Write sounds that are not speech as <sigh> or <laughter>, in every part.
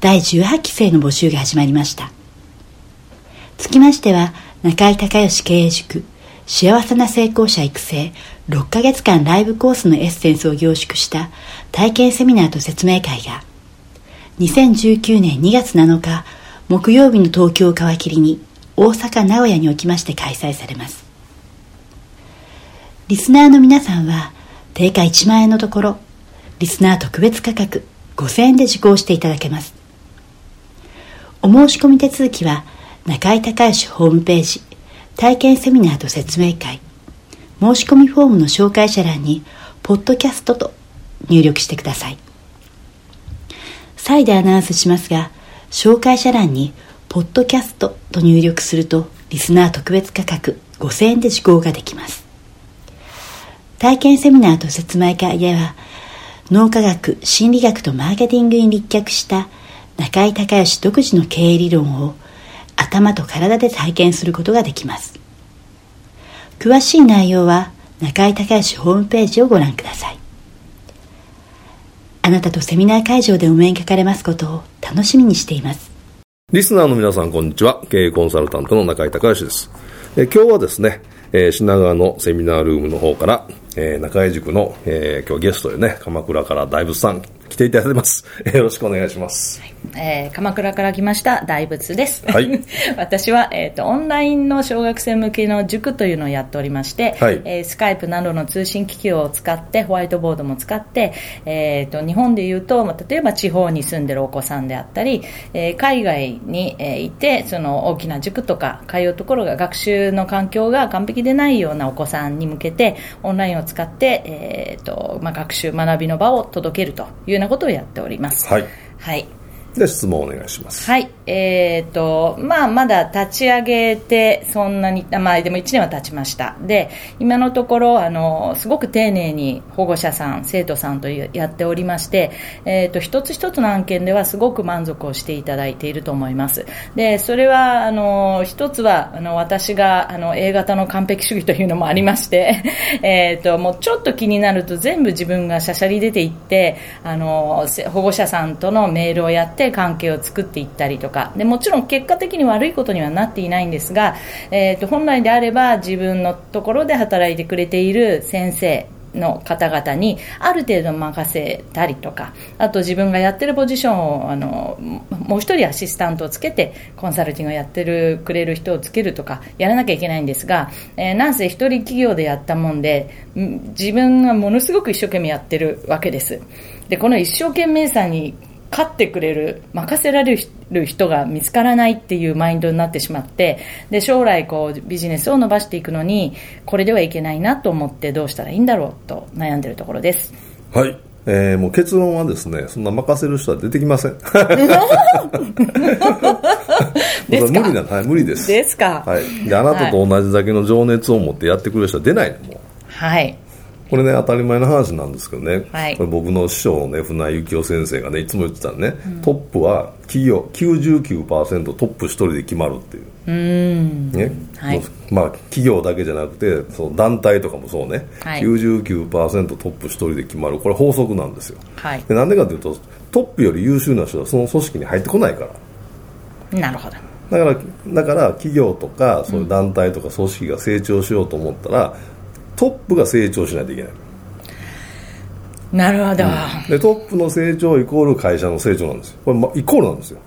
第18期生の募集が始まりました。つきましては中井隆義経営塾幸せな成功者育成6ヶ月間ライブコースのエッセンスを凝縮した体験セミナーと説明会が2019年2月7日木曜日の東京を皮切りに大阪名古屋におきまして開催されます。リスナーの皆さんは定価1万円のところリスナー特別価格5000円で受講していただけます。お申し込み手続きは中井隆義ホームページ体験セミナーと説明会申し込みフォームの紹介者欄にポッドキャストと入力してください。再でアナウンスしますが紹介者欄にポッドキャストと入力するとリスナー特別価格5000円で受講ができます。体験セミナーと説明会では脳科学心理学とマーケティングに立脚した中井隆義独自の経営理論を頭と体で体験することができます。詳しい内容は中井隆義ホームページをご覧ください。あなたとセミナー会場でお目にかかれますことを楽しみにしています。リスナーの皆さんこんにちは。経営コンサルタントの中井隆義です。え今日はですね、えー、品川のセミナールームの方から、えー、中井塾の、えー、今日ゲストでね鎌倉から大仏さん来ていただいてます。<laughs> よろしくお願いします。はいえー、鎌倉から来ました大仏です。はい、<laughs> 私は、えーと、オンラインの小学生向けの塾というのをやっておりまして、はい、えー、スカイプなどの通信機器を使ってホワイトボードも使って、えーと、日本でいうと、まあ、例えば地方に住んでるお子さんであったり、えー、海外に、えー、いてその大きな塾とか通うところが学習の環境が完璧でないようなお子さんに向けてオンラインを使って、えーとまあ、学習学びの場を届けるというなことをやっております。はい、はいで質問お願いします。はい。えーとまあ、まだ立ち上げてそんなに、まあ、でも1年は経ちました。で今のところあのすごく丁寧に保護者さん生徒さんとやっておりまして、えーと、一つ一つの案件ではすごく満足をしていただいていると思います。でそれはあの一つはあの私があの A 型の完璧主義というのもありまして <laughs> えともうちょっと気になると全部自分がしゃしゃり出ていってあの保護者さんとのメールをやってして関係を作っていったりとかでもちろん結果的に悪いことにはなっていないんですが、えーと、本来であれば自分のところで働いてくれている先生の方々にある程度任せたりとかあと自分がやってるポジションをあのもう一人アシスタントをつけてコンサルティングをやってるくれる人をつけるとかやらなきゃいけないんですが、えー、なんせ一人企業でやったもんで自分がものすごく一生懸命やってるわけですでこの一生懸命さに勝ってくれる、任せられる人が見つからないっていうマインドになってしまって、で、将来こうビジネスを伸ばしていくのに、これではいけないなと思ってどうしたらいいんだろうと悩んでるところです。はい。えー、もう結論はですね、そんな任せる人は出てきません。<laughs> です無理な、はい、無理です。ですか？はい。で、あなたと同じだけの情熱を持ってやってくれる人は出ないの、もう。はい。これね当たり前の話なんですけどね、はい、これ僕の師匠のね船井幸雄先生がねいつも言ってたね、うん、トップは企業99%トップ一人で決まるっていう。うん。ね、はい、まあ企業だけじゃなくてその団体とかもそうね、はい、99%トップ一人で決まる。これ法則なんですよ、はい、でなんでかというとトップより優秀な人はその組織に入ってこないから。なるほど。だからだから企業とかそういう団体とか組織が成長しようと思ったら、トップが成長しないといけない。なるほど、うん、でトップの成長イコール会社の成長なんですよ。これ、ま、イコールなんですよ。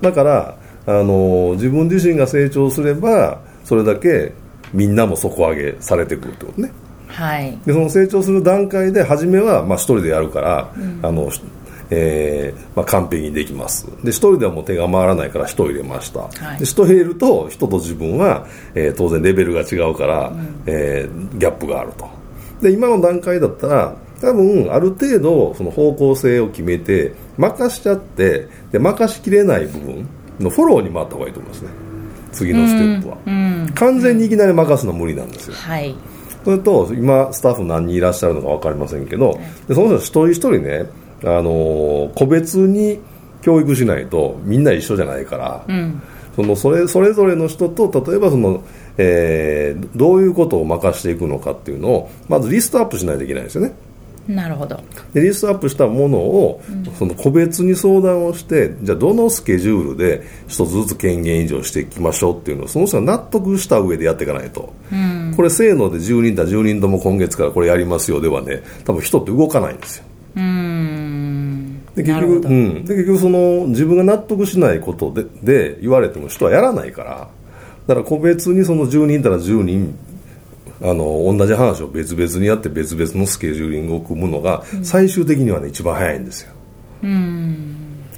だからあの自分自身が成長すればそれだけみんなも底上げされてくるってことね。はい。でその成長する段階で初めはまあ一人でやるから、あのえーまあ、完璧にできます。で一人ではもう手が回らないから人を入れました、はい。で人を入れると人と自分は、えー当然レベルが違うから、えーギャップがあると。で今の段階だったら多分ある程度その方向性を決めて任しちゃってで任しきれない部分のフォローに回った方がいいと思いますね。次のステップは、完全にいきなり任すのは無理なんですよ。はい。それと今スタッフ何人いらっしゃるのか分かりませんけどでその人一人一人ね、あのー個別に教育しないとみんな一緒じゃないから、そのそれそれぞれの人と例えばその、えーどういうことを任していくのかっていうのをまずリストアップしないといけないんですよね。なるほど。でリストアップしたものを、その個別に相談をしてじゃあどのスケジュールで一つずつ権限移譲していきましょうっていうのをその人が納得した上でやっていかないと、これせーので10人だ10人とも今月からこれやりますよではね多分人って動かないんですよ。うーんで結局うん、で結局その自分が納得しないことでで言われても人はやらないから。だから個別にその10人いたら10人あの同じ話を別々にやって別々のスケジューリングを組むのが最終的にはね一番早いんですよ。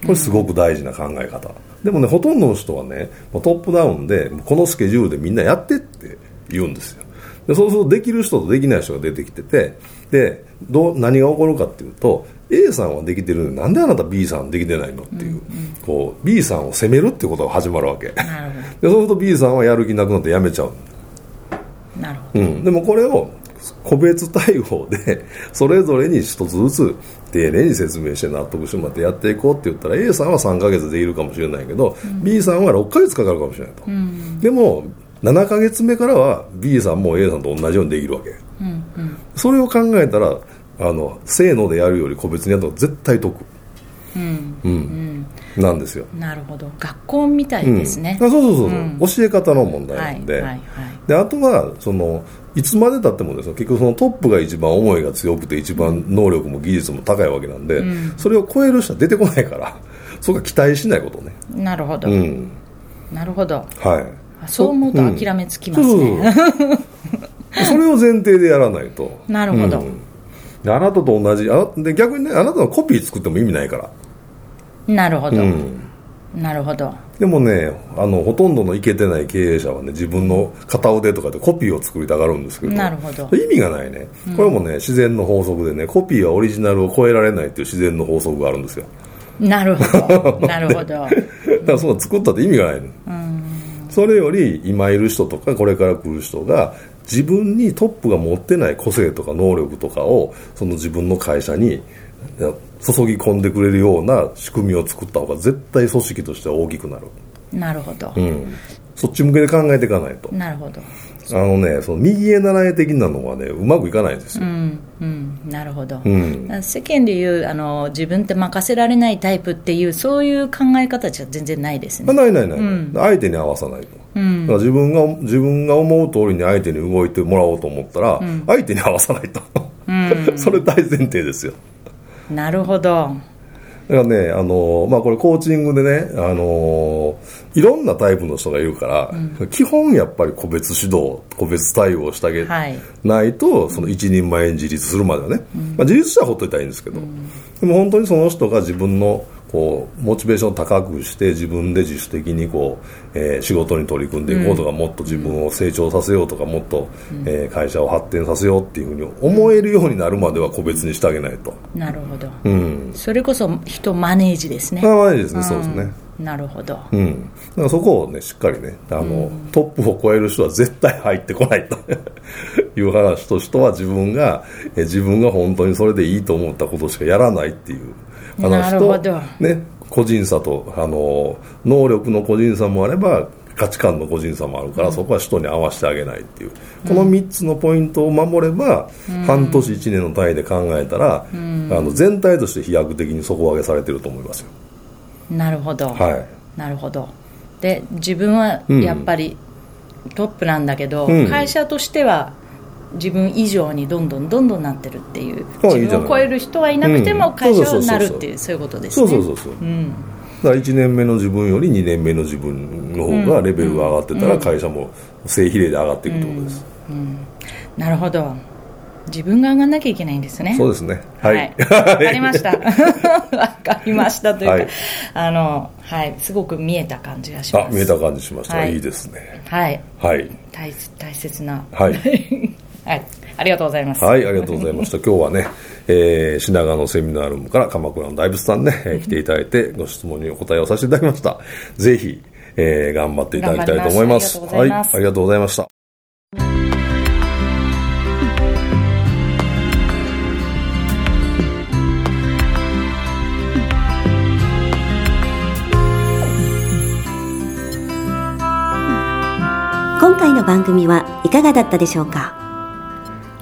これすごく大事な考え方。でもねほとんどの人はねトップダウンでこのスケジュールでみんなやってって言うんですよでそうするとできる人とできない人が出てきててでどう何が起こるかっていうと A さんはできてるのになんであなた B さんできてないのっていう,、こう B さんを責めるっていうことが始まるわけ。でそうすると B さんはやる気なくなってやめちゃうどなるほど。うん、でもこれを個別対応でそれぞれに一つずつ丁寧に説明して納得してもらってやっていこうって言ったら A さんは3ヶ月できるかもしれないけど、B さんは6ヶ月かかるかもしれないと、でも7ヶ月目からは B さんも A さんと同じようにできるわけ、それを考えたらあのせーのでやるより個別にやった方が絶対得、うん。なんですよ。なるほど。学校みたいですね、あそうそうそうそう、教え方の問題なんで,、はいはいはい。であとはそのいつまでたってもですね結局そのトップが一番思いが強くて一番能力も技術も高いわけなんで、それを超える人は出てこないからそこは期待しないことね。なるほど、うん。なるほど。はい。あそう思うと諦めつきますね、<laughs> それを前提でやらないと。なるほど。うん。であなたと同じあで逆にねあなたのコピー作っても意味ないから。なるほど、うん。なるほど。でもねあのほとんどのイケてない経営者はね自分の片腕とかでコピーを作りたがるんですけどなるほど。意味がないね。これもね、自然の法則でねコピーはオリジナルを超えられないっていう自然の法則があるんですよ。なるほど。なるほど。<laughs> だからその作ったって意味がないの、それより今いる人とかこれから来る人が自分にトップが持ってない個性とか能力とかをその自分の会社に注ぎ込んでくれるような仕組みを作った方が絶対組織としては大きくなる、なるほど、うん、そっち向けで考えていかないと。なるほどあのねその右へ習え的なのはねうまくいかないんですよ、うんうん。なるほど、うん。世間でいうあの自分って任せられないタイプっていうそういう考え方じゃ全然ないですあねないないない、相手に合わさないと、だから自分が自分が思う通りに相手に動いてもらおうと思ったら、相手に合わさないと、<laughs> それ大前提ですよ。なるほどだからね、あのまあ、これコーチングでね、あのいろんなタイプの人がいるから、基本やっぱり個別指導、個別対応してあげはい。ないと、その一人前に自立するまではね、まあ、自立したらほっといたらいいんですけど、でも本当にその人が自分のこうモチベーションを高くして自分で自主的にこう、えー仕事に取り組んでいこうとか、もっと自分を成長させようとかもっと、えー会社を発展させようっていうふうに思えるようになるまでは個別にしてあげないと。なるほど、うん。それこそ人マネージですね。まあまあいいですね、そうですね。なるほど。うん、だからそこをねしっかりねあの、トップを超える人は絶対入ってこないと。<laughs> いう話と人は自分がえ自分が本当にそれでいいと思ったことしかやらないっていう話なるとほど。ね、個人差とあの能力の個人差もあれば価値観の個人差もあるから、そこは人に合わせてあげないっていう。この3つのポイントを守れば、半年1年の単位で考えたら、あの全体として飛躍的に底上げされてると思いますよ。なるほど、はい。なるほど。で自分はやっぱりトップなんだけど、うん。会社としては自分以上にどんどんどんどんなってるっていう自分を超える人はいなくてもうん会社そうそうそうそうはなるっていう。そういうことですそねうそうそうそう、うん。だから1年目の自分より2年目の自分の方がレベルが上がってたら会社も正比例で上がっていくってことです、なるほど。自分が上がんなきゃいけないんですね。そうですね。はい、はい、わかりました。<laughs> わかりましたというか、はい。あのはい。すごく見えた感じがします。あ見えた感じしました、はい。い、いですね。はい。はい。大大切な。はい <laughs> はいありがとうございますはい、ありがとうございました。今日はね、えー品川のセミナールームから鎌倉の大仏さんね、えー来ていただいて、ご質問にお答えをさせていただきました。ぜひ、えー頑張っていただきたいと思います。頑張りますありがとうございますはい、ありがとうございました。今回の番組はいかがだったでしょうか？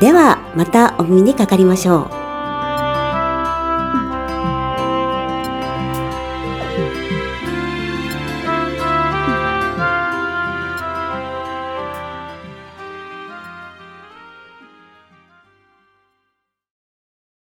では、またお耳にかかりましょう。